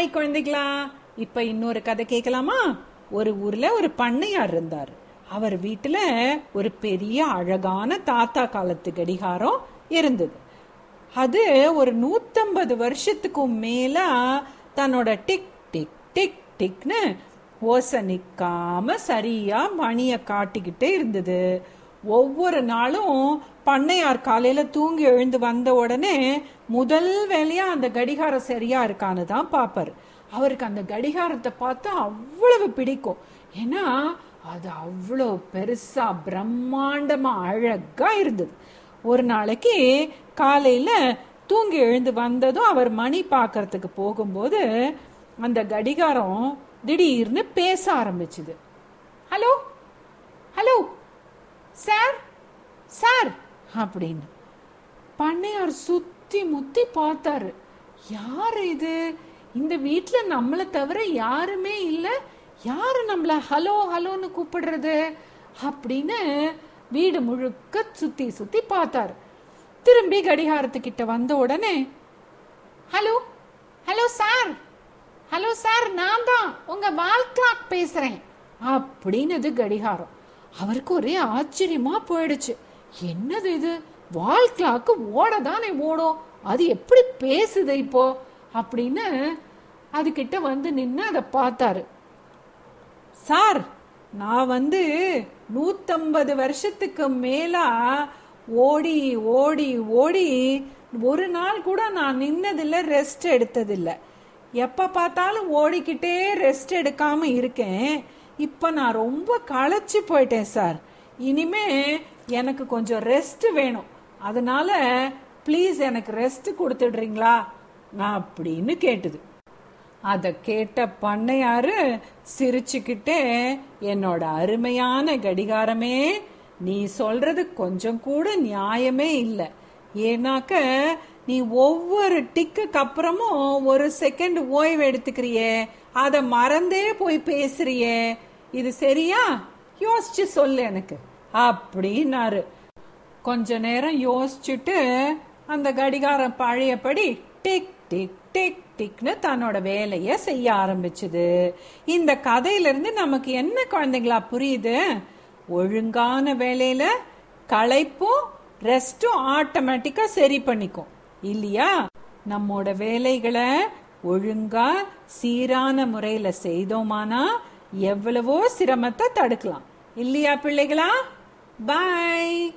Hi குழந்தைகளா? இப்ப இன்னொரு கதை கேட்கலாமா? ஒரு ஊர்ல ஒரு பண்ணையார் இருந்தார். அவர் வீட்டுல ஒரு பெரிய அழகான தாத்தா காலத்து கடிகாரம் இருந்தது. அது ஒரு நூத்தம்பது வருஷத்துக்கும் மேல தன்னோட டிக் டிக் டிக் டிக்னு ஓசை நிக்காம சரியா மணிய காட்டிக்கிட்டே இருந்தது. ஒவ்வொரு நாளும் பண்ணையார் காலையில தூங்கி எழுந்து வந்த உடனே முதல் வேலையா அந்த கடிகாரம் சரியா இருக்கான்னு தான் பாப்பாரு அவருக்கு அந்த கடிகாரத்தை பார்த்தா அவ்வளவு பிடிக்கும். ஏன்னா அது அவ்வளோ பெருசா பிரம்மாண்டமா அழகா இருந்தது. ஒரு நாளைக்கு காலையில தூங்கி எழுந்து வந்ததும் அவர் மணி பார்க்கறதுக்கு போகும்போது அந்த கடிகாரம் திடீர்னு பேச ஆரம்பிச்சுது. Hello hello? Sir sir. அப்படின்னு. பண்ணையார் சுத்தி முத்தி பார்த்தாரு. யார் இது? இந்த வீட்டில் நம்மளை தவிர யாருமே இல்லை. யார் நம்மளை ஹலோ ஹலோன்னு கூப்பிடுறது? அப்படின்னு வீடு முழுக்க சுத்தி சுத்தி பார்த்தாரு. திரும்பி கடிகாரத்துக்கிட்ட வந்த உடனே hello hello sir. Hello sir நான் தான் உங்க வால் கிளாக் பேசுறேன். அப்படின்னது கடிகாரம். அவருக்கு ஒரே ஆச்சரியமா போயிடுச்சு. என்னது இது? வால் கிளாக்கு ஓடதானே ஓடும். அது எப்படி பேசுது இப்போ? அப்படின்னு அதுகிட்ட வந்து நின்று அதை பார்த்தாரு. சார் நான் வந்து நூத்தம்பது வருஷத்துக்கு மேலா ஓடி ஓடி ஓடி ஒரு நாள் கூட நான் நின்னதில்ல ரெஸ்ட் எடுத்ததில்ல. எப்போ பார்த்தாலும் ஓடிக்கிட்டே ரெஸ்ட் எடுக்காம இருக்கேன். இப்போ நான் ரொம்ப களைச்சி போயிட்டேன் சார். இனிமே எனக்கு கொஞ்சம் ரெஸ்ட் வேணும். அதனால ப்ளீஸ் எனக்கு ரெஸ்ட் கொடுத்துடுறீங்களா? அப்படின்னு கேட்டுது. அதை கேட்ட பண்ணையாரு சிரிச்சுக்கிட்டே என்னோட அருமையான கடிகாரமே நீ சொல்றது கொஞ்சம் கூட நியாயமே இல்லை. ஏன்னாக்க நீ ஒவ்வொரு டிக்குக்கு அப்புறமும் ஒரு செகண்ட் ஓய்வு எடுத்துக்கிறியே அதை மறந்தே போய் பேசுறியே இது சரியா? யோசிச்சு சொல்லு எனக்கு. அப்படின்னாரு. கொஞ்ச நேரம் யோசிச்சுட்டு அந்த கடிகாரம் பழையபடி டிக் டிக் டிக் டிக்னு தன்னோட வேலைய செய்ய ஆரம்பிச்சுது. இந்த கதையில இருந்து நமக்கு என்ன குழந்தைங்களா புரியுது? ஒழுங்கான வேலையில களைப்பும் ரெஸ்டும் ஆட்டோமேட்டிக்கா சரி பண்ணிக்கும். இல்லையா? நம்மோட வேலைகளை ஒழுங்கா சீரான முறையில செய்தோமானா எவ்வளவோ சிரமத்தை தடுக்கலாம். இல்லையா பிள்ளைகளா? பாய்